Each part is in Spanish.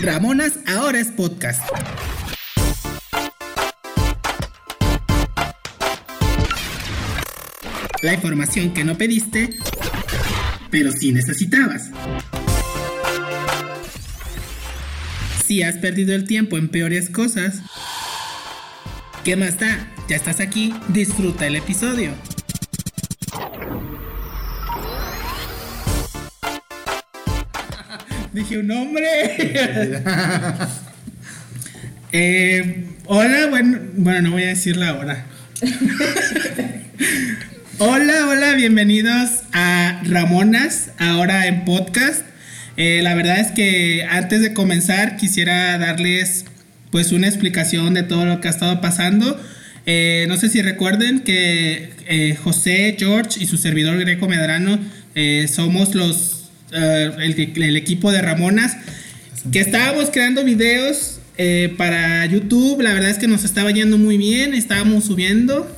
Ramonas ahora es podcast. La información que no pediste, pero sí necesitabas. Si has perdido el tiempo en peores cosas, ¿qué más da? Ya estás aquí, disfruta el episodio. Dije un nombre. Eh, hola, bueno, bueno, no voy a decir la hora. hola, hola, bienvenidos a Ramonas, ahora en podcast. Eh, la verdad es que antes de comenzar quisiera darles pues una explicación de todo lo que ha estado pasando. Eh, no sé si recuerden que José, George y su servidor Greco Medrano somos los el, equipo de Ramonas, que estábamos creando videos eh, para YouTube. La verdad es que nos estaba yendo muy bien, estábamos subiendo.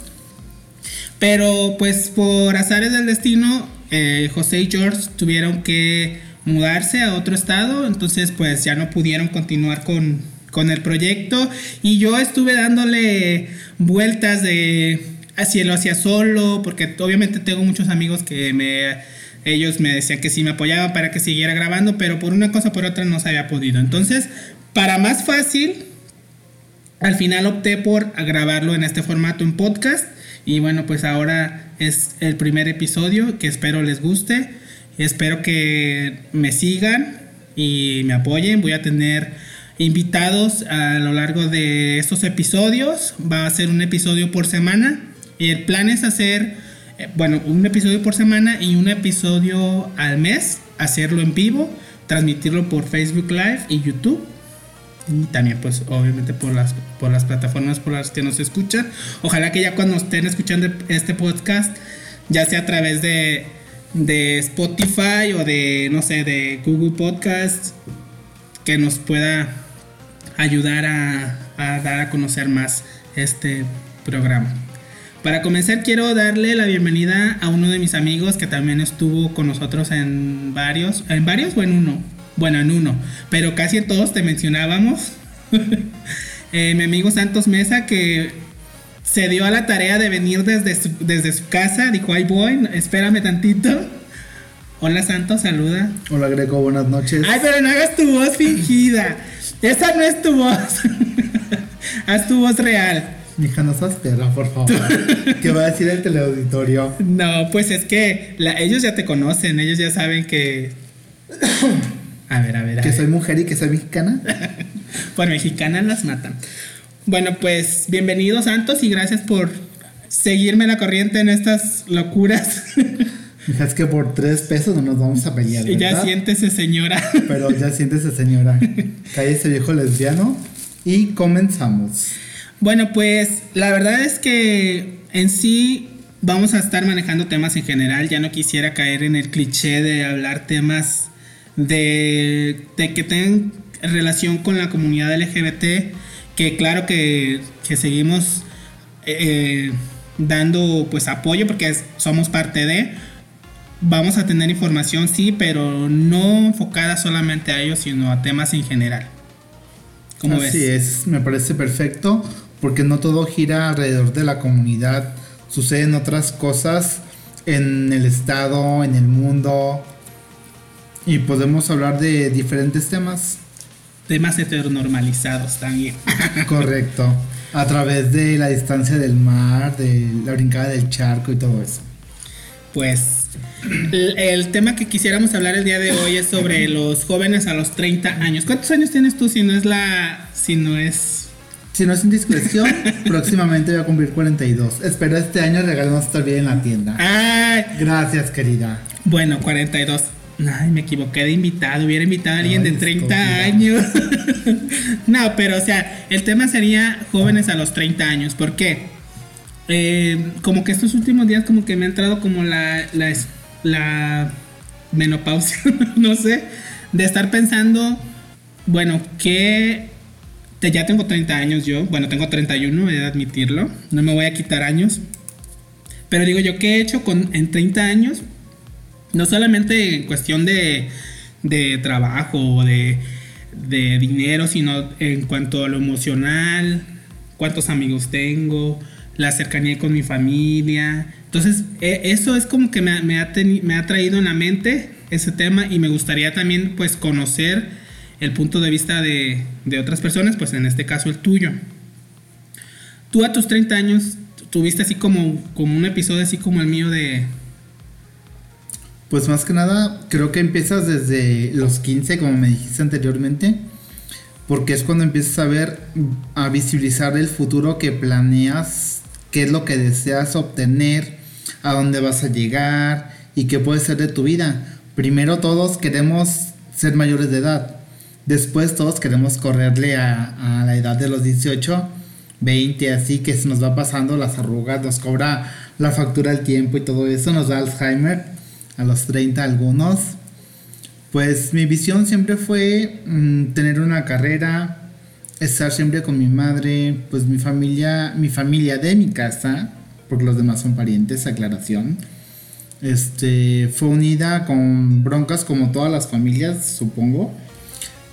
Pero pues por azares del destino, eh, José y George tuvieron que mudarse a otro estado, entonces pues ya no pudieron continuar con, con el proyecto y yo estuve dándole vueltas de cielo hacia solo, porque obviamente tengo muchos amigos que me ellos me decían que sí me apoyaban para que siguiera grabando, pero por una cosa o por otra no se había podido. Entonces, para más fácil, al final opté por grabarlo en este formato en podcast. Y bueno, pues ahora es el primer episodio que espero les guste. Espero que me sigan y me apoyen. Voy a tener invitados a lo largo de estos episodios. Va a ser un episodio por semana. Y el plan es hacer bueno, un episodio por semana y un episodio al mes, hacerlo en vivo, transmitirlo por Facebook Live y YouTube. Y también, pues, obviamente por las, por las plataformas por las que nos escuchan. Ojalá que ya cuando estén escuchando este podcast, ya sea a través de, de Spotify o de, no sé, de Google Podcast, que nos pueda ayudar a, a dar a conocer más este programa. Para comenzar quiero darle la bienvenida a uno de mis amigos que también estuvo con nosotros en varios, en varios o en uno, bueno en uno, pero casi en todos te mencionábamos. Eh, mi amigo Santos Mesa que se dio a la tarea de venir desde su, desde su casa, dijo, ay voy, espérame tantito. Hola Santos, saluda. Hola Greco, buenas noches. Ay, pero no hagas tu voz fingida. Esa no es tu voz. Haz tu voz real. Mija, no seas perra, por favor. ¿Qué va a decir el teleauditorio? No, pues es que ellos ya te conocen, ellos ya saben que. A ver, a ver. que soy mujer y que soy mexicana. por mexicana las matan. Bueno, pues bienvenidos, Santos, y gracias por seguirme la corriente en estas locuras. Mija, es que por tres pesos no nos vamos a pelear. Y ya siéntese, señora. Pero ya siéntese, señora. ese viejo lesbiano y comenzamos. Bueno, pues la verdad es que en sí vamos a estar manejando temas en general. Ya no quisiera caer en el cliché de hablar temas de, que tengan relación con la comunidad LGBT. Que claro que, seguimos eh, dando pues apoyo porque somos parte de. Vamos a tener información, sí, pero no enfocada solamente a ellos, sino a temas en general. ¿Cómo Así es, me parece perfecto porque no todo gira alrededor de la comunidad, suceden otras cosas en el estado, en el mundo, y podemos hablar de diferentes temas. Temas heteronormalizados también. Correcto. A través de la distancia del mar, de la brincada del charco y todo eso. Pues el, el, tema que quisiéramos hablar el día de hoy es sobre los jóvenes a los 30 años. ¿Cuántos años tienes tú si no es la si no es si no es indiscreción, próximamente voy a cumplir 42. Espero este año regalarnos bien en la tienda. Ay. Gracias, querida. Bueno, 42. Ay, me equivoqué de invitado. Hubiera invitado a alguien de 30 años. no, pero o sea, el tema sería jóvenes a los 30 años. ¿Por qué? Eh, como que estos últimos días como que me ha entrado como la, la, la menopausia, no sé, de estar pensando, bueno, ¿qué ya tengo 30 años yo, bueno, tengo 31, he de admitirlo, no me voy a quitar años. Pero digo yo, ¿qué he hecho con, en 30 años? No solamente en cuestión de, de trabajo o de, de dinero, sino en cuanto a lo emocional, cuántos amigos tengo, la cercanía con mi familia. Entonces, e, eso es como que me, ha me ha traído en la mente ese tema y me gustaría también pues conocer el punto de vista de, otras personas, pues en este caso el tuyo. Tú a tus 30 años tuviste así como, como un episodio así como el mío de... Pues más que nada, creo que empiezas desde los 15, como me dijiste anteriormente, porque es cuando empiezas a ver, a visibilizar el futuro que planeas, qué es lo que deseas obtener, a dónde vas a llegar y qué puede ser de tu vida. Primero todos queremos ser mayores de edad, después todos queremos correrle a, a la edad de los 18 20, así que se nos va pasando las arrugas, nos cobra la factura del tiempo y todo eso, nos da Alzheimer a los 30 algunos. Pues mi visión siempre fue mm, tener una carrera, estar siempre con mi madre, pues mi familia, mi familia de mi casa, porque los demás son parientes, aclaración. Este fue unida con broncas como todas las familias, supongo,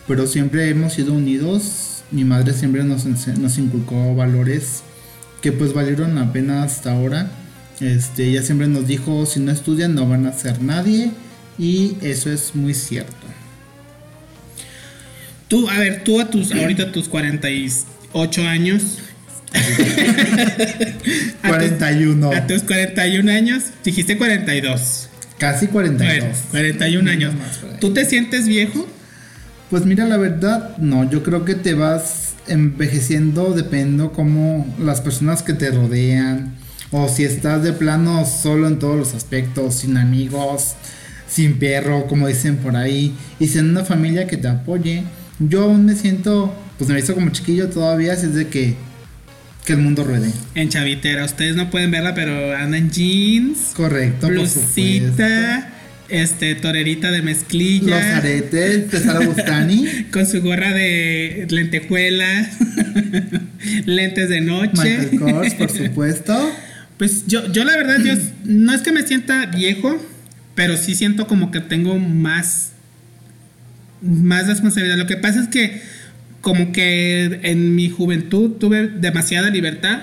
pero siempre hemos sido unidos mi madre siempre nos, nos inculcó valores que pues valieron la pena hasta ahora. Este, ella siempre nos dijo, si no estudian no van a ser nadie y eso es muy cierto. Tú, a ver, tú a tus, ahorita tus 48 años. 41. A tus, 41 años, dijiste 42. Casi 42. 41 años. ¿Tú te sientes viejo? Pues mira, la verdad, no, yo creo que te vas envejeciendo dependiendo como las personas que te rodean o si estás de plano solo en todos los aspectos, sin amigos, sin perro, como dicen por ahí, y sin una familia que te apoye. Yo aún me siento, pues me visto como chiquillo todavía, así es de que que el mundo ruede. En chavitera, ustedes no pueden verla, pero anda en jeans. Correcto, blusita este, torerita de mezclilla. Los aretes, Pesara Bustani. con su gorra de lentejuela, lentes de noche. Michael Kors, por supuesto. Pues yo, yo la verdad, yo no es que me sienta viejo, pero sí siento como que tengo más, más responsabilidad. Lo que pasa es que como que en mi juventud tuve demasiada libertad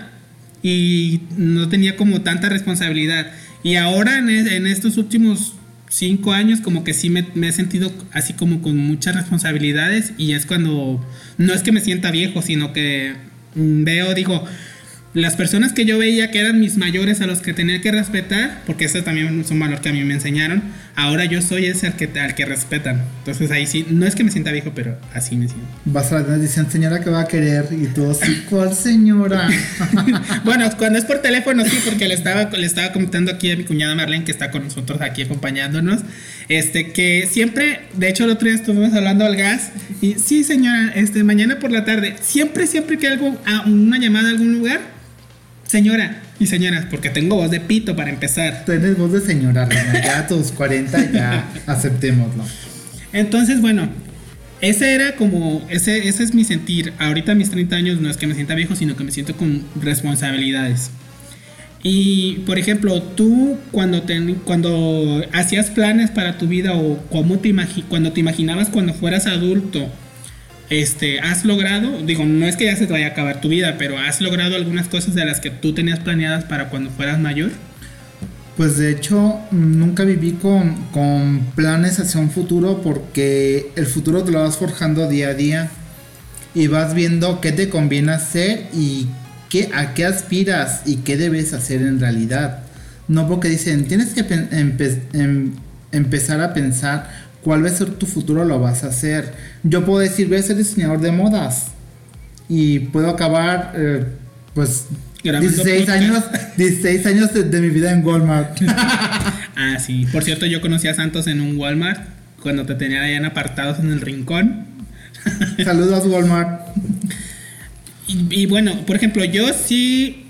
y no tenía como tanta responsabilidad. Y ahora en, en estos últimos cinco años como que sí me, he sentido así como con muchas responsabilidades y es cuando no es que me sienta viejo, sino que mm, veo, digo, las personas que yo veía que eran mis mayores a los que tenía que respetar, porque eso también es un valor que a mí me enseñaron, ahora yo soy ese al que, al que respetan. Entonces ahí sí, no es que me sienta viejo, pero así me siento. Vas a la dicen, señora que va a querer, y tú así, ¿cuál señora? bueno, cuando es por teléfono sí, porque le estaba, le estaba comentando aquí a mi cuñada Marlene, que está con nosotros aquí acompañándonos, este, que siempre, de hecho el otro día estuvimos hablando al gas, y sí señora, este, mañana por la tarde, siempre, siempre que algo, a una llamada a algún lugar, Señora y señoras, porque tengo voz de pito para empezar. Tienes voz de señora, Ya a tus 40 ya aceptémoslo. Entonces, bueno, ese era como, ese, ese es mi sentir. Ahorita a mis 30 años no es que me sienta viejo, sino que me siento con responsabilidades. Y, por ejemplo, tú cuando, te, cuando hacías planes para tu vida o cómo te cuando te imaginabas cuando fueras adulto, este, has logrado, digo, no es que ya se te vaya a acabar tu vida, pero has logrado algunas cosas de las que tú tenías planeadas para cuando fueras mayor? Pues de hecho, nunca viví con, con planes hacia un futuro porque el futuro te lo vas forjando día a día y vas viendo qué te conviene hacer y qué, a qué aspiras y qué debes hacer en realidad. No porque dicen, tienes que em, empezar a pensar cuál va a ser tu futuro, lo vas a hacer. Yo puedo decir, voy a ser diseñador de modas y puedo acabar, eh, pues, 16 años, 16 años de, mi vida en Walmart. ah, sí. Por cierto, yo conocí a Santos en un Walmart cuando te tenían allá apartados en el rincón. Saludos, Walmart. Y, bueno, por ejemplo, yo sí.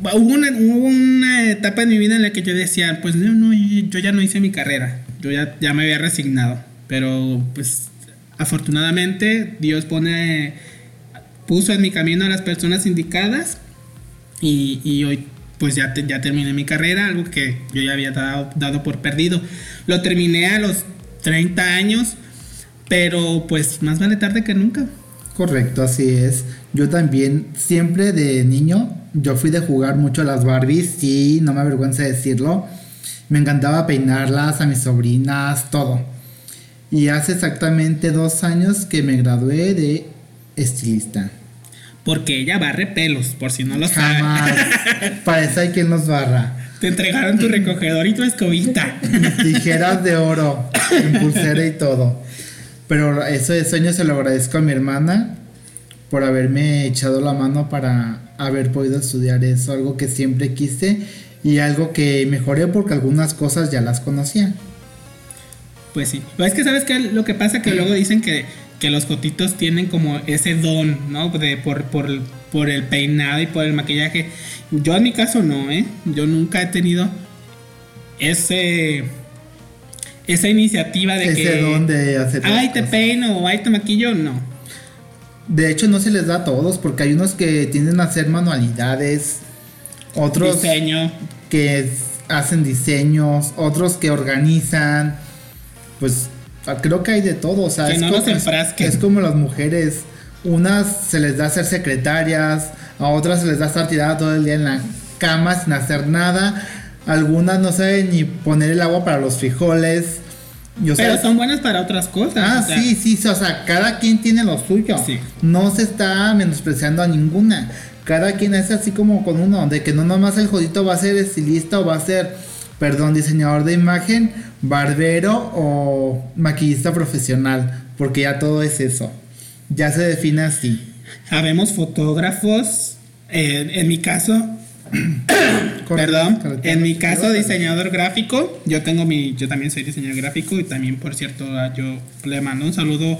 Hubo una, hubo una, etapa en mi vida en la que yo decía, pues no, no, yo ya no hice mi carrera yo ya, ya me había resignado, pero pues afortunadamente Dios pone, puso en mi camino a las personas indicadas y, y hoy pues ya, ya terminé mi carrera, algo que yo ya había dado, dado por perdido. Lo terminé a los 30 años, Pero pues más vale tarde que nunca. Correcto, así es. Yo también, siempre de niño, yo fui de jugar mucho a las Barbies, sí, no me avergüenza decirlo. Me encantaba peinarlas a mis sobrinas, todo. Y hace exactamente dos años que me gradué de estilista. Porque ella barre pelos, por si no lo Jamás. Para eso hay quien los barra. Te entregaron tu recogedor y tu escobita. Tijeras de oro, en pulsera y todo. Pero ese sueño se lo agradezco a mi hermana por haberme echado la mano para haber podido estudiar eso, algo que siempre quise y algo que mejoré porque algunas cosas ya las conocía. Pues sí, pero es que sabes que lo que pasa que luego dicen que, que los cotitos tienen como ese don, ¿no? De, por, por, por el peinado y por el maquillaje. Yo en mi caso no, ¿eh? Yo nunca he tenido ese esa iniciativa de ese don de hacer ay te peino o ay te maquillo no de hecho no se les da a todos porque hay unos que tienden a hacer manualidades otros diseño que hacen diseños otros que organizan pues creo que hay de todo o sea que es, no como, es como las mujeres unas se les da ser secretarias a otras se les da estar tirada todo el día en la cama sin hacer nada algunas no saben ni poner el agua para los frijoles. Pero son buenas para otras cosas. Ah, sí, sí, o sea, cada quien tiene lo suyo. No se está menospreciando a ninguna. Cada quien es así como con uno, de que no nomás el jodito va a ser estilista o va a ser, perdón, diseñador de imagen, barbero o maquillista profesional, porque ya todo es eso. Ya se define así. Habemos fotógrafos, eh, en mi caso, Perdón, en mi caso diseñador gráfico, yo tengo mi, yo también soy diseñador gráfico y también por cierto yo le mando un saludo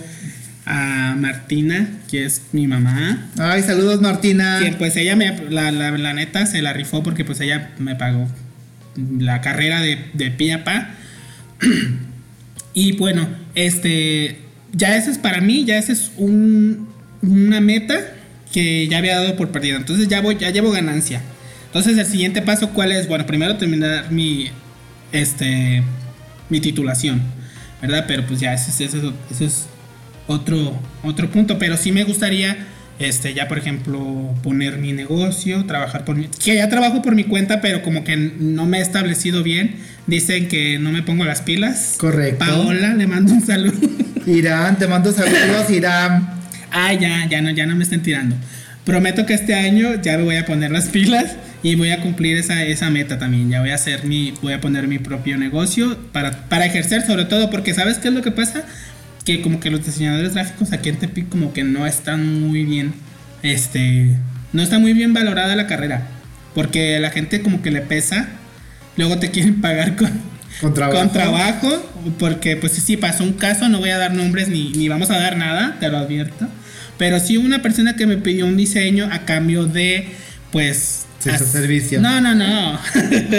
a Martina, que es mi mamá. Ay, saludos Martina. Que pues ella me, la, la, neta se la rifó porque pues ella me pagó la carrera de, de pie y bueno, este, ya ese es para mí, ya ese es un, una meta que ya había dado por perdida. Entonces ya voy, ya llevo ganancia. Entonces, el siguiente paso, ¿cuál es? Bueno, primero terminar mi, este, mi titulación, ¿verdad? Pero pues ya ese, es otro, otro punto. Pero sí me gustaría, este, ya por ejemplo, poner mi negocio, trabajar por mi... Que ya trabajo por mi cuenta, pero como que no me he establecido bien. Dicen que no me pongo las pilas. Correcto. Paola, le mando un saludo. Irán, te mando saludos, Irán. Ah, ya, ya no, ya no me estén tirando. Prometo que este año ya me voy a poner las pilas y voy a cumplir esa, esa meta también. Ya voy a hacer mi, voy a poner mi propio negocio para, para ejercer sobre todo, porque ¿sabes qué es lo que pasa? Que como que los diseñadores gráficos aquí en Tepic como que no están muy bien, este, no está muy bien valorada la carrera. Porque la gente como que le pesa, luego te quieren pagar con, con trabajo. Con trabajo, porque pues sí, pasó un caso, no voy a dar nombres ni, ni vamos a dar nada, te lo advierto. Pero sí una persona que me pidió un diseño a cambio de, pues, servicio. No, no, no.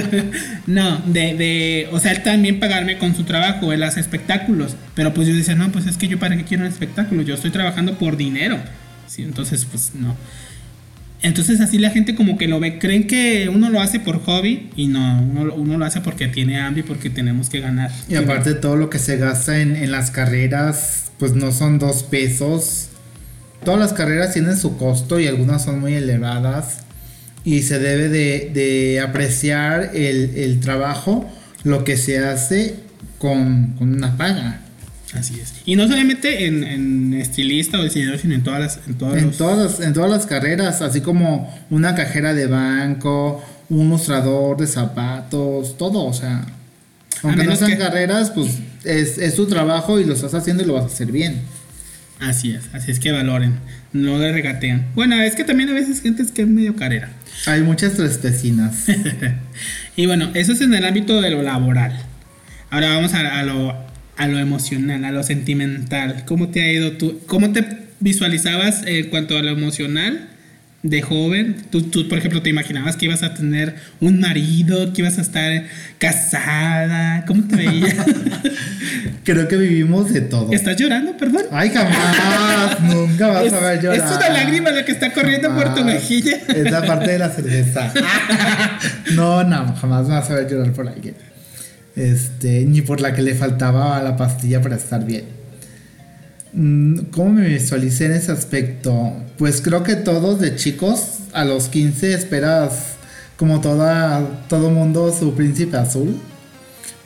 no, de, de, o sea, él también pagarme con su trabajo, él hace espectáculos. Pero pues yo decía, no, pues es que yo para qué quiero un espectáculo, yo estoy trabajando por dinero. Sí, entonces, pues no. Entonces así la gente como que lo ve, creen que uno lo hace por hobby y no, uno, lo hace porque tiene hambre y porque tenemos que ganar. Y aparte todo lo que se gasta en, en las carreras, pues no son dos pesos. Todas las carreras tienen su costo y algunas son muy elevadas y se debe de, apreciar el, trabajo, lo que se hace con, una paga. Así es. Y no solamente en, estilista o diseñador, sino en todas las... En, todas, en todas las carreras, así como una cajera de banco, un mostrador de zapatos, todo, o sea... Aunque no sean carreras, pues es, es tu trabajo y lo estás haciendo y lo vas a hacer bien. Así es, así es que valoren, no le regatean. Bueno, es que también a veces gente es que es medio carrera. Hay muchas tristecinas. y bueno, eso es en el ámbito de lo laboral. Ahora vamos a, lo, a lo emocional, a lo sentimental. ¿Cómo te ha ido tú? ¿Cómo te visualizabas en cuanto a lo emocional? De joven? ¿Tú, ¿Tú, por ejemplo, te imaginabas que ibas a tener un marido, que ibas a estar casada? ¿Cómo te veías? Creo que vivimos de todo. ¿Estás llorando, perdón? Ay, jamás, nunca vas a ver llorar. Es una lágrima la que está corriendo por tu mejilla. Es la parte de la cerveza. no, no, jamás vas a ver llorar por alguien. Este, ni por la que le faltaba la pastilla para estar bien. Mm, ¿Cómo me visualicé en ese aspecto? Pues creo que todos de chicos a los 15 esperas como toda, todo mundo su príncipe azul.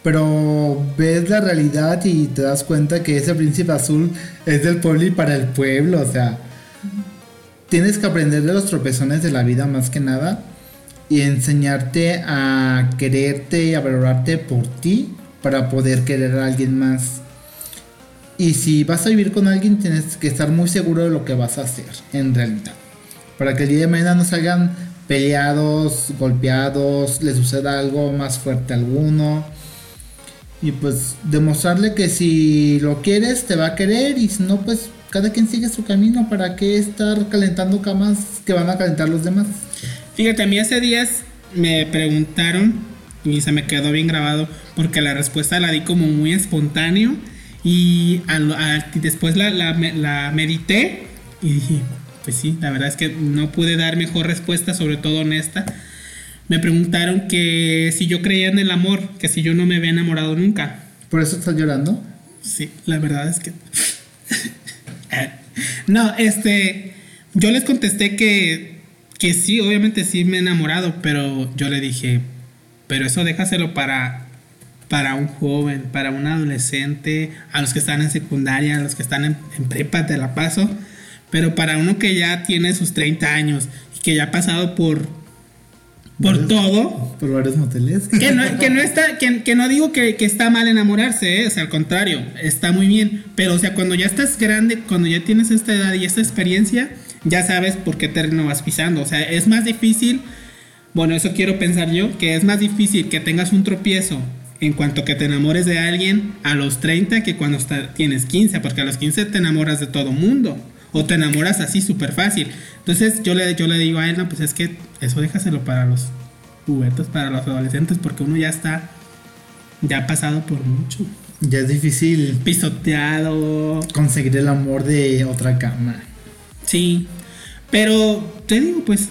Pero ves la realidad y te das cuenta que ese príncipe azul es del pueblo y para el pueblo. O sea, tienes que aprender de los tropezones de la vida más que nada y enseñarte a quererte y a valorarte por ti para poder querer a alguien más. Y si vas a vivir con alguien, tienes que estar muy seguro de lo que vas a hacer, en realidad. Para que el día de mañana no salgan peleados, golpeados, le suceda algo más fuerte a alguno. Y pues demostrarle que si lo quieres, te va a querer. Y si no, pues cada quien sigue su camino. ¿Para qué estar calentando camas que van a calentar los demás? Fíjate, a mí hace días me preguntaron y se me quedó bien grabado porque la respuesta la di como muy espontáneo y después la, la, medité y dije, pues sí, la verdad es que no pude dar mejor respuesta, sobre todo honesta. Me preguntaron que si yo creía en el amor, que si yo no me había enamorado nunca. ¿Por eso estás llorando? Sí, la verdad es que... no, este, yo les contesté que que sí, obviamente sí me he enamorado, pero yo le dije, pero eso déjaselo para, para un joven, para un adolescente, a los que están en secundaria, a los que están en, prepa, te la paso, pero para uno que ya tiene sus 30 años y que ya ha pasado por, por todo. Por varios moteles. Que no, que no está, que, que no digo que, que, está mal enamorarse, ¿eh? o sea, al contrario, está muy bien. Pero, o sea, cuando ya estás grande, cuando ya tienes esta edad y esta experiencia, ya sabes por qué terreno vas pisando. O sea, es más difícil, bueno, eso quiero pensar yo, que es más difícil que tengas un tropiezo en cuanto que te enamores de alguien a los 30 que cuando tienes 15, porque a los 15 te enamoras de todo mundo. O te enamoras así súper fácil. Entonces yo le, yo le digo a él, no, pues es que eso déjaselo para los juguetes, para los adolescentes, porque uno ya está, ya ha pasado por mucho. Ya es difícil. Pisoteado. Conseguir el amor de otra cama. Sí, pero te digo, pues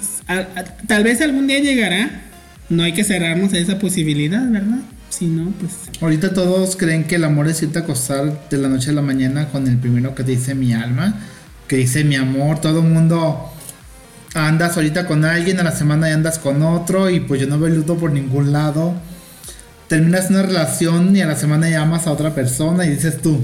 tal vez algún día llegará. No hay que cerrarnos a esa posibilidad, ¿verdad? Si no, pues... Ahorita todos creen que el amor es irte a acostar de la noche a la mañana con el primero que te dice mi alma, que dice mi amor, todo el mundo andas ahorita con alguien, a la semana y andas con otro y pues yo no veo luto por ningún lado. Terminas una relación y a la semana llamas a otra persona y dices tú,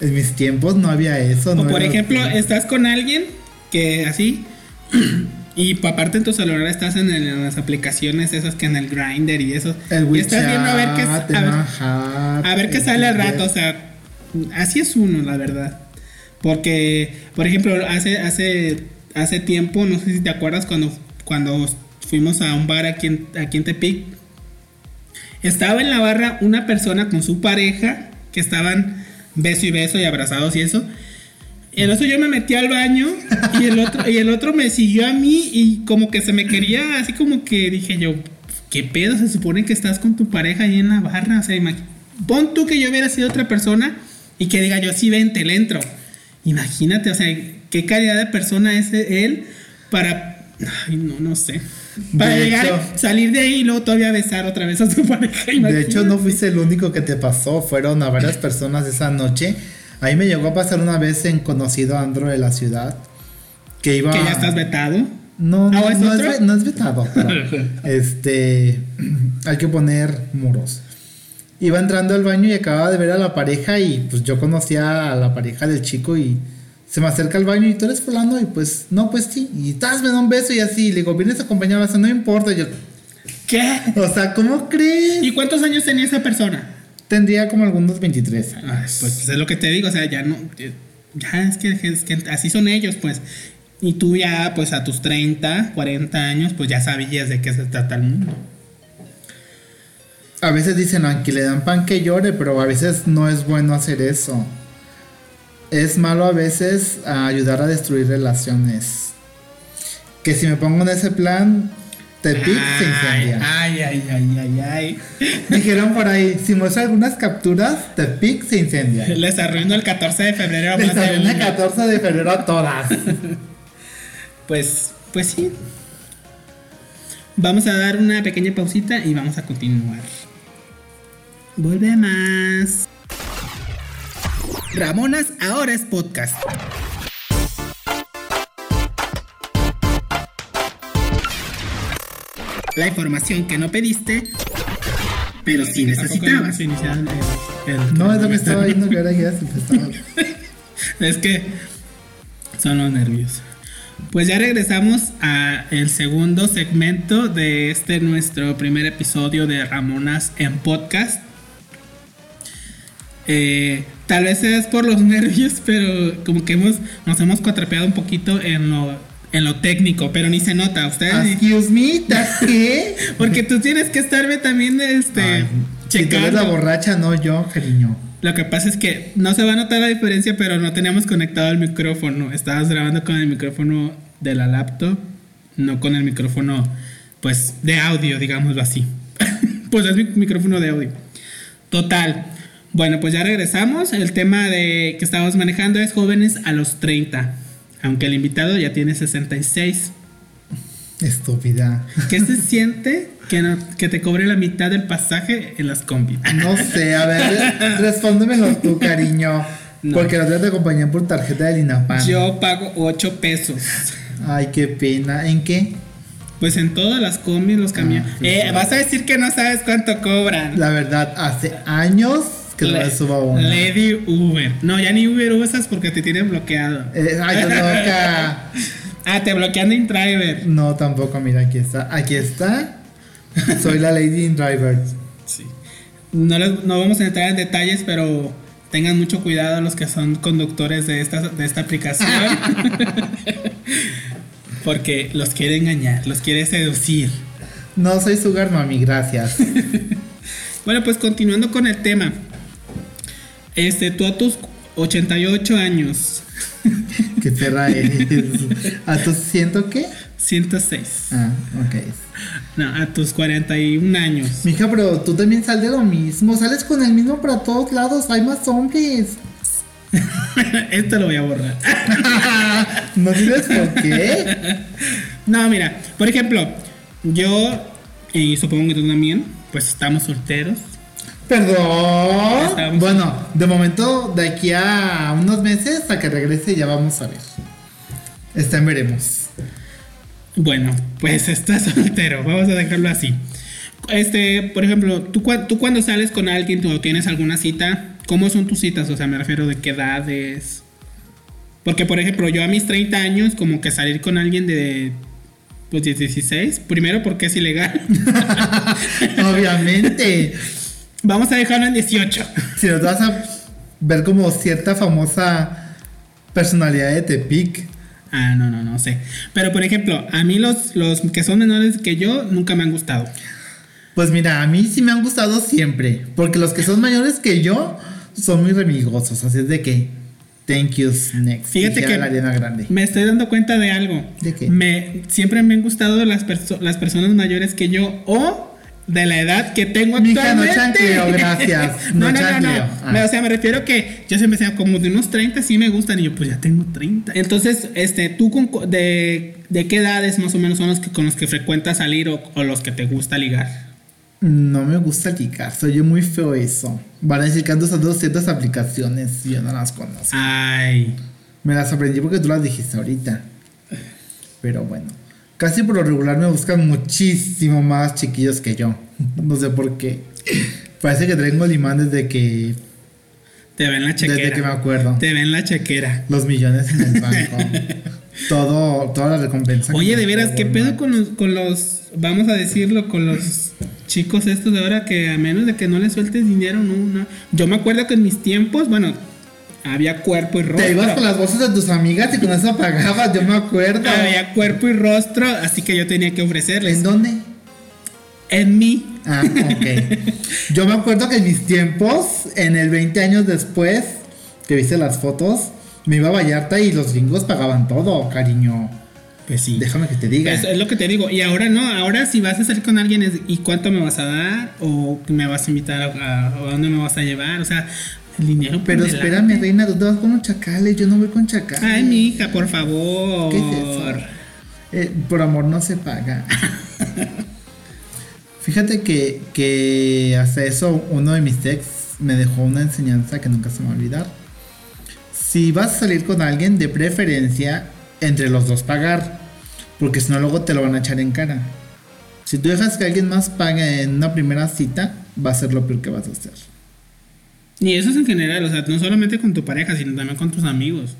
en mis tiempos no había eso. O por ejemplo, estás con alguien que así. Y aparte en tu celular estás en, las aplicaciones esas que en el grinder y eso. El y estás viendo a ver qué, a ver, qué sale al rato. O sea, así es uno, la verdad. Porque, por ejemplo, hace, hace, hace tiempo, no sé si te acuerdas, cuando, cuando fuimos a un bar aquí en, aquí en Tepic, estaba en la barra una persona con su pareja que estaban beso y beso y abrazados y eso. En eso yo me metí al baño y el otro, y el otro me siguió a mí y como que se me quería, así como que dije yo, ¿qué pedo? Se supone que estás con tu pareja ahí en la barra. O sea, pon tú que yo hubiera sido otra persona y que diga yo, sí, vente, le entro. Imagínate, o sea, qué calidad de persona es él para... Ay, no, no sé. Para llegar, salir de ahí y luego todavía besar otra vez a su pareja. De hecho, no fuiste el único que te pasó. Fueron a varias personas esa noche. Ahí me llegó a pasar una vez en conocido andro de la ciudad. Que iba. ¿Que ya estás vetado? No, no, ¿es no, es, no, es, vetado. este. Hay que poner muros. Iba entrando al baño y acababa de ver a la pareja. Y pues yo conocía a la pareja del chico y se me acerca al baño y tú eres fulano y pues, no, pues sí. Y estás, me da un beso y así. Le digo, vienes acompañado, o sea, no importa. yo, ¿qué? O sea, ¿cómo crees? ¿Y cuántos años tenía esa persona? Tendría como algunos 23 años. pues, pues, es lo que te digo, o sea, ya no. Ya es que, es que así son ellos, pues. Y tú ya, pues a tus 30, 40 años, pues ya sabías de qué se trata el mundo. A veces dicen, aunque le dan pan que llore, pero a veces no es bueno hacer eso es malo a veces ayudar a destruir relaciones. Que si me pongo en ese plan, Tepic se incendia. Ay, ay, ay, ay, ay. Dijeron por ahí, si muestra algunas capturas, Tepic se incendia. Les arruino el 14 de febrero. Les arruino el 14 de febrero a todas. pues, pues sí. Vamos a dar una pequeña pausita y vamos a continuar. Volvemos. Ramonas ahora es podcast. La información que no pediste, pero sí necesitabas. No, es lo que estaba viendo que ahora ya se Es que son los nervios. Pues ya regresamos a el segundo segmento de este nuestro primer episodio de Ramonas en podcast. Eh, tal vez es por los nervios, pero como que hemos, nos hemos cuatrapeado un poquito en lo, en lo técnico, pero ni se nota. Ustedes. Excuse me, ¿qué? Porque tú tienes que estarme también este, checando. Si la borracha, no yo, cariño. Lo que pasa es que no se va a notar la diferencia, pero no teníamos conectado el micrófono. Estabas grabando con el micrófono de la laptop, no con el micrófono, pues, de audio, digámoslo así. pues es mi micrófono de audio. Total. Bueno, pues ya regresamos. El tema de que estábamos manejando es jóvenes a los 30. Aunque el invitado ya tiene 66. Estúpida. ¿Qué se siente que, no, que te cobre la mitad del pasaje en las combi? No sé, a ver, respóndemelo tú, cariño. Porque la otra te acompañan por tarjeta de Linapan. Yo pago 8 pesos. Ay, qué pena. ¿En qué? Pues en todas las combis, los camiones. Ah, pues eh, vas a decir que no sabes cuánto cobran. La verdad, hace años que Le, suba uno. Lady Uber. No, ya ni Uber usas porque te tienen bloqueado. Eh, ay, loca. Ah, te bloquean de InDriver. No, tampoco, mira, aquí está. Aquí está. Soy la Lady InDriver. Sí. No, no vamos a entrar en detalles, pero tengan mucho cuidado los que son conductores de esta, de esta aplicación. Porque los quiere engañar, los quiere seducir. No soy Sugar Mami, gracias. bueno, pues continuando con el tema. Este, tú a tus 88 años, ¿Qué perra eres? ¿A tus ciento qué? 106. Ah, ok. No, a tus 41 años. Mija, pero tú también sales de lo mismo. Sales con el mismo para todos lados. Hay más hombres. Esto lo voy a borrar. ¿No sabes por qué? No, mira, por ejemplo, yo y supongo que tú también, pues estamos solteros. Perdón. Bueno, de momento, de aquí a unos meses, hasta que regrese, ya vamos a ver. Está veremos. Bueno, pues estás soltero, vamos a dejarlo así. Este, por ejemplo, ¿tú, tú cuando sales con alguien o tienes alguna cita, ¿cómo son tus citas? O sea, me refiero de qué edades. Porque, por ejemplo, yo a mis 30 años, como que salir con alguien de pues 16, primero porque es ilegal. Obviamente. Vamos a dejarlo en 18. Si nos vas a ver como cierta famosa personalidad de Tepic. Ah, no, no, no sé. Pero por ejemplo, a mí los, los que son menores que yo nunca me han gustado. Pues mira, a mí sí me han gustado siempre. Porque los que son mayores que yo son muy remigosos. Así es de que. Thank you, next. Fíjate que grande. me estoy dando cuenta de algo. ¿De qué? Me, siempre me han gustado las, las personas mayores que yo o de la edad que tengo actualmente. no chancleo, gracias. no, no, no, no. Ah. O sea, me refiero que yo siempre decía como de unos 30 sí me gustan y yo pues ya tengo 30. Entonces, este, tú con, de, de qué edades más o menos son los que con los que frecuentas salir o, los que te gusta ligar? No me gusta ligar, soy muy feo eso. Van a decir que ando usando ciertas aplicaciones y yo no las conozco. Ay. Me las aprendí porque tú las dijiste ahorita. Pero bueno. Casi por lo regular me buscan muchísimo más chiquillos que yo. No sé por qué. Parece que tengo limán desde que. Te ven la chequera. Desde que me acuerdo. Te ven la chequera. Los millones en el banco. Todo, toda la recompensa. Oye, de veras, ¿qué pedo con los, con los, vamos a decirlo, con los chicos estos de ahora que a menos de que no les sueltes dinero, no, no. Yo me acuerdo que en mis tiempos, bueno, había cuerpo y rostro. Te ibas con las voces de tus amigas y con eso pagabas, yo me acuerdo. Había cuerpo y rostro, así que yo tenía que ofrecerles. ¿En dónde? En mí. Ah, ok. yo me acuerdo que en mis tiempos, en el 20 años después, que viste las fotos, me iba a Vallarta y los gringos pagaban todo, cariño. Pues sí. Déjame que te diga. Es, es, lo que te digo. Y ahora no, ahora si vas a salir con alguien, es, ¿y cuánto me vas a dar? ¿O me vas a invitar a, a, dónde me vas a llevar? O sea, el dinero Pero espérame, reina, tú te vas con los chacales, yo no voy con chacales. Ay, mi hija, por favor. ¿Qué es eso? Eh, por amor no se paga. Fíjate que, que hasta eso uno de mis ex me dejó una enseñanza que nunca se me va a olvidar. si vas a salir con alguien, de preferencia, entre los dos pagar. Porque si no, luego te lo van a echar en cara. Si tú dejas que alguien más pague en una primera cita, va a ser lo peor que vas a hacer. Y eso es en general, o sea, no solamente con tu pareja, sino también con tus amigos.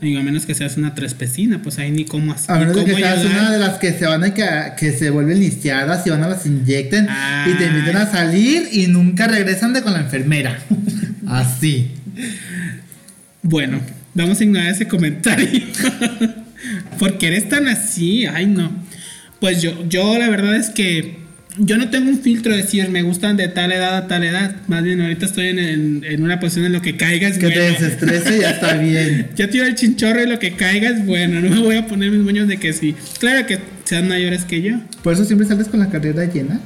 Digo, a menos que seas una trespecina, pues ahí ni cómo hacer. A menos que seas una de las que se van a que, que se vuelven lisiadas y van a las inyecten y te invitan a salir y nunca regresan de con la enfermera. Así. Bueno, vamos a ignorar ese comentario. Porque eres tan así, ay no. Pues yo, yo la verdad es que yo no tengo un filtro de decir me gustan de tal edad a tal edad. Más bien, ahorita estoy en, una posición en lo que caigas. Que te desestrese y ya está bien. ya tiro el chinchorro y lo que caigas, bueno, no me voy a poner mis moños de que sí. Claro que sean mayores que yo. ¿Por eso siempre sales con la carrera llena?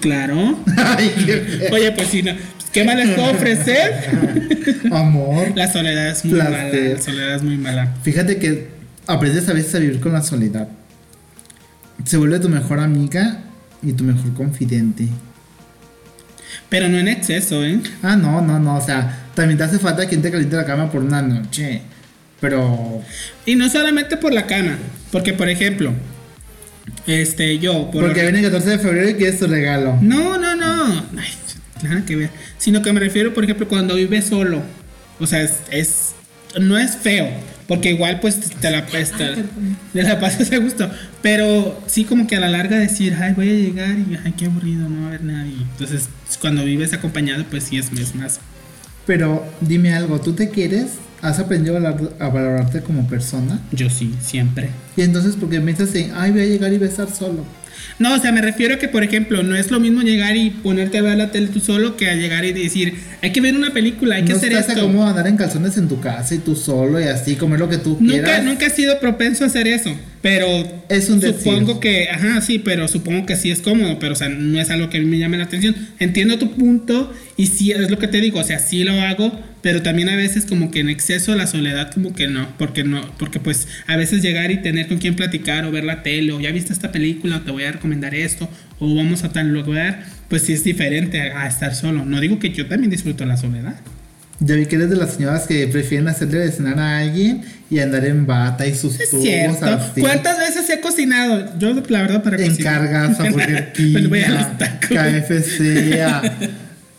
Claro. Oye, pues si no. ¿Qué más les puedo ofrecer? Amor. La soledad es muy mala. La soledad es muy mala. Fíjate que aprendes a veces a vivir con la soledad. Se vuelve tu mejor amiga y tu mejor confidente. Pero no en exceso, ¿eh? Ah, no, no, no. O sea, también te hace falta quien te caliente la cama por una noche. Pero. Y no solamente por la cama. Porque, por ejemplo, este, yo. porque viene el 14 de febrero y quieres tu regalo. No, no, no. Ay, nada que ver. Sino que me refiero, por ejemplo, cuando vives solo. O sea, es, es no es feo, porque igual pues te la, pesta te la pasas a gusto. Pero sí como que a la larga decir, ay, voy a llegar y ay, qué aburrido, no va a haber nadie. Entonces, cuando vives acompañado, pues sí es, más. Pero dime algo, ¿tú te quieres? ¿Has aprendido a, valorarte como persona? Yo sí, siempre. Y entonces, porque me dices, ay, voy a llegar y voy a estar solo. No, o sea, me refiero a que, por ejemplo, no es lo mismo llegar y ponerte a ver la tele tú solo que a llegar y decir, hay que ver una película, hay que hacer esto. No como andar en calzones en tu casa y tú solo y así comer lo que tú nunca, quieras. Nunca he sido propenso a hacer eso, pero es un supongo que, ajá, sí, pero supongo que sí es cómodo, pero o sea, no es algo que a mí me llame la atención. Entiendo tu punto y sí es lo que te digo, o sea, sí lo hago, pero también a veces como que en exceso la soledad como que no, porque no, porque pues a veces llegar y tener con quien platicar o ver la tele o ya viste esta película o te voy a recomendar esto o vamos a tal lugar, pues sí es diferente a, estar solo. No digo que yo también disfruto la soledad. Ya vi que eres de las señoras que prefieren hacerle de cenar a alguien y andar en bata y sus es cierto. ¿Cuántas veces he cocinado? Yo, la verdad, para cocinar. En cargas, voy a KFC,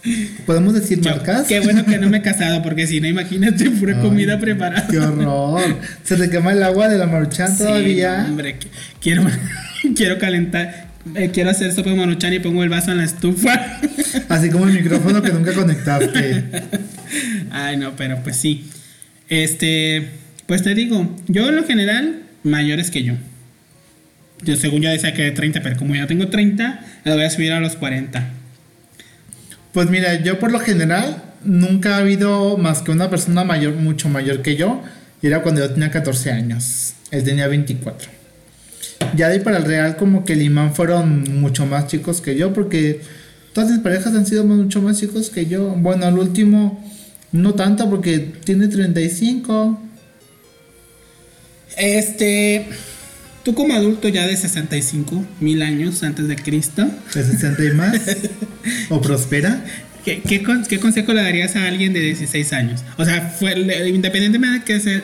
¿Podemos decir marcas? Qué bueno que no me he casado, porque si no, imagínate pura comida preparada. ¡Qué horror! ¿Se te quema el agua de la maruchan todavía? Hombre, quiero, quiero calentar. Eh, quiero hacer sopa de maruchan y pongo el vaso en la estufa. Así como el micrófono que nunca conectaste. Ay, no, pero pues sí. Este, pues te digo, yo en lo general, mayores que yo. Yo según yo decía que de 30, pero como ya tengo 30, le voy a subir a los 40. Pues mira, yo por lo general nunca ha habido más que una persona mayor, mucho mayor que yo. Y era cuando yo tenía 14 años. Él tenía 24. Ya de ahí para el real, como que el imán fueron mucho más chicos que yo, porque todas mis parejas han sido mucho más chicos que yo. Bueno, al último, no tanto, porque tiene 35. Este. Tú como adulto ya de 65 mil años antes de Cristo. ¿De 60 y más? ¿O prospera? ¿Qué, qué, consejo le darías a alguien de 16 años? O sea, fue, independientemente, de que sea,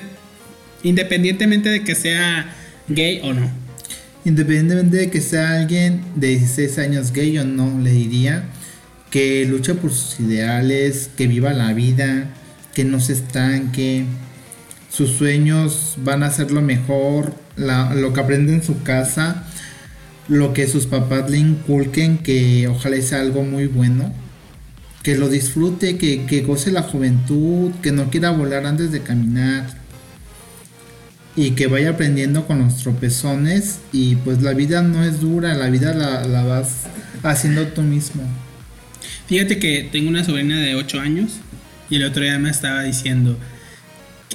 independientemente de que sea gay o no. Independientemente de que sea alguien de 16 años gay o no, le diría que luche por sus ideales, que viva la vida, que no se estanque, sus sueños van a ser lo mejor, lo que aprende en su casa, lo que sus papás le inculquen, que ojalá sea algo muy bueno, que lo disfrute, que, que goce la juventud, que no quiera volar antes de caminar y que vaya aprendiendo con los tropezones y pues la vida no es dura, la vida la, vas haciendo tú mismo. Fíjate que tengo una sobrina de 8 años y el otro día me estaba diciendo,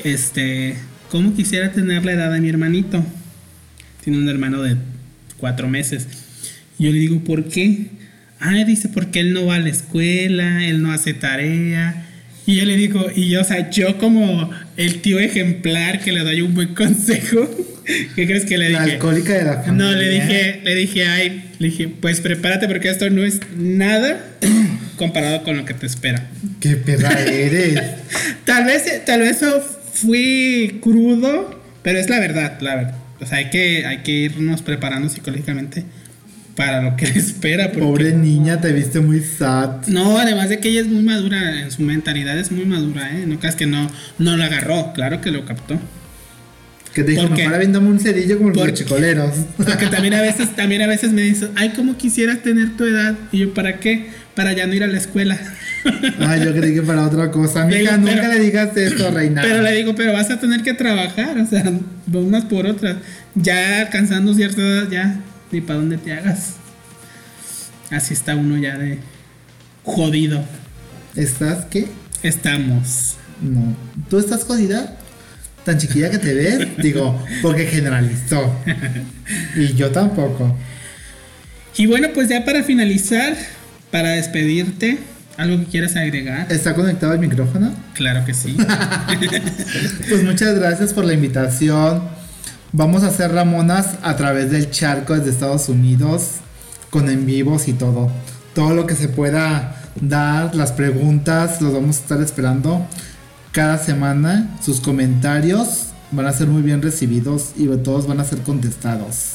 este, ¿cómo quisiera tener la edad de mi hermanito? Tiene un hermano de cuatro meses. Yo le digo, ¿por qué? Ah, dice, porque él no va a la escuela, él no hace tarea. Y yo le digo, y yo, o sea, yo como el tío ejemplar que le doy un buen consejo, ¿qué crees que le dije? La alcohólica de la familia. No, le dije, le dije, ay, le dije, pues prepárate porque esto no es nada comparado con lo que te espera. Qué perra eres. tal vez, tal vez fui crudo, pero es la verdad, la verdad. O sea, hay que, hay que irnos preparando psicológicamente para lo que le espera. Pobre niña, te viste muy sad. No, además de que ella es muy madura, en su mentalidad es muy madura, ¿eh? No creas que no, no la agarró, claro que lo captó. Que te dijo, mejor aviéndome un cerillo como los chicoleros. Porque también a veces, también a veces me dice, ay, ¿cómo quisieras tener tu edad? Y yo, ¿para qué? Para ya no ir a la escuela. Ay, yo creí que para otra cosa. Amiga, nunca le digas esto, reina. Pero le digo, pero vas a tener que trabajar, o sea, unas por otras. Ya alcanzando cierta edad, ya, ni para dónde te hagas. Así está uno ya de jodido. ¿Estás qué? Estamos. No. ¿Tú estás jodida? tan chiquilla que te ves, digo, porque generalizó. Y yo tampoco. Y bueno, pues ya para finalizar, para despedirte, ¿algo que quieras agregar? ¿Está conectado el micrófono? Claro que sí. pues muchas gracias por la invitación. Vamos a hacer Ramonas a través del charco desde Estados Unidos, con en vivos y todo. Todo lo que se pueda dar, las preguntas, los vamos a estar esperando cada semana. Sus comentarios van a ser muy bien recibidos y todos van a ser contestados.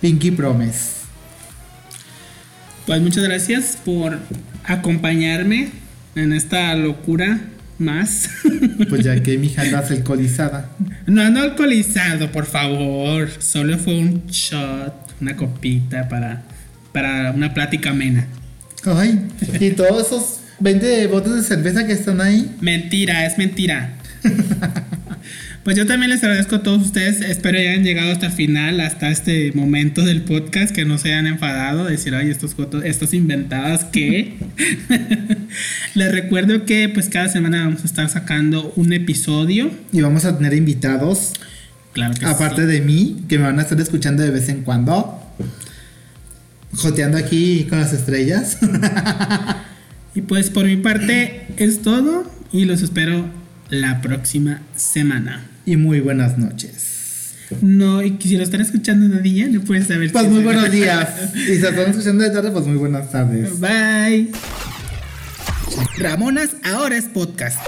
Pinky Promise. Pues muchas gracias por acompañarme en esta locura más. Pues ya que mi hija andas alcoholizada. No, no alcoholizado, por favor. Solo fue un shot, una copita para, para una plática amena. Ay, y todos esos 20 botes de cerveza que están ahí. Mentira, es mentira. pues yo también les agradezco a todos ustedes. Espero hayan llegado hasta el final, hasta este momento del podcast, que no se hayan enfadado, decir, ay, estos fotos, estos inventadas que. les recuerdo que pues cada semana vamos a estar sacando un episodio. Y vamos a tener invitados. Claro que Aparte de mí, que me van a estar escuchando de vez en cuando. Joteando aquí con las estrellas. Y pues por mi parte es todo y los espero la próxima semana. Y muy buenas noches. No, y si lo están escuchando de día, no puedes saber. Pues muy buenos días. y si lo están escuchando de tarde, pues muy buenas tardes. Bye. Ramonas ahora es podcast.